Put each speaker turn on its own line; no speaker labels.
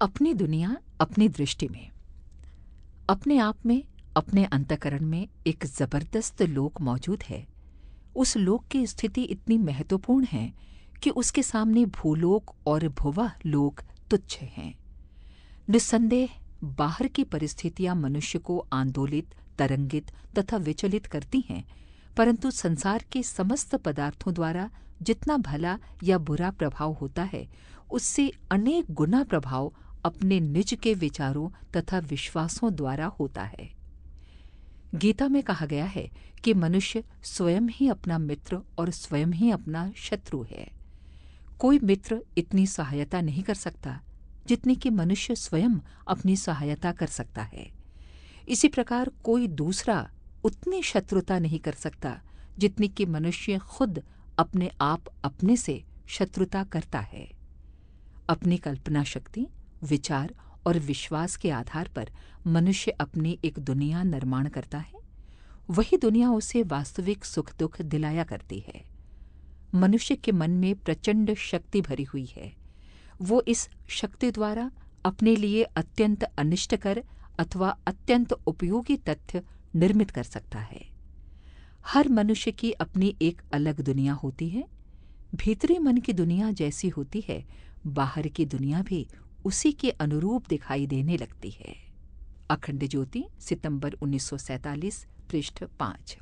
अपनी दुनिया अपनी दृष्टि में, अपने आप में, अपने अंतकरण में एक ज़बरदस्त लोक मौजूद है। उस लोक की स्थिति इतनी महत्वपूर्ण है कि उसके सामने भूलोक और भुवह लोक तुच्छ हैं। निस्संदेह बाहर की परिस्थितियाँ मनुष्य को आंदोलित, तरंगित तथा विचलित करती हैं, परंतु संसार के समस्त पदार्थों द्वारा जितना भला या बुरा प्रभाव होता है, उससे अनेक गुना प्रभाव अपने निज के विचारों तथा विश्वासों द्वारा होता है। गीता में कहा गया है कि मनुष्य स्वयं ही अपना मित्र और स्वयं ही अपना शत्रु है। कोई मित्र इतनी सहायता नहीं कर सकता, जितनी कि मनुष्य स्वयं अपनी सहायता कर सकता है। इसी प्रकार कोई दूसरा उतनी शत्रुता नहीं कर सकता, जितनी कि मनुष्य खुद अपने आप अपने से शत्रुता करता है। अपनी कल्पना शक्ति विचार और विश्वास के आधार पर मनुष्य अपनी एक दुनिया निर्माण करता है। वही दुनिया उसे वास्तविक सुख दुख दिलाया करती है। मनुष्य के मन में प्रचंड शक्ति भरी हुई है। वो इस शक्ति द्वारा अपने लिए अत्यंत अनिष्टकर अथवा अत्यंत उपयोगी तथ्य निर्मित कर सकता है। हर मनुष्य की अपनी एक अलग दुनिया होती है। भीतरी मन की दुनिया जैसी होती है, बाहर की दुनिया भी उसी के अनुरूप दिखाई देने लगती है। अखंड ज्योति सितंबर 1947 पृष्ठ पाँच।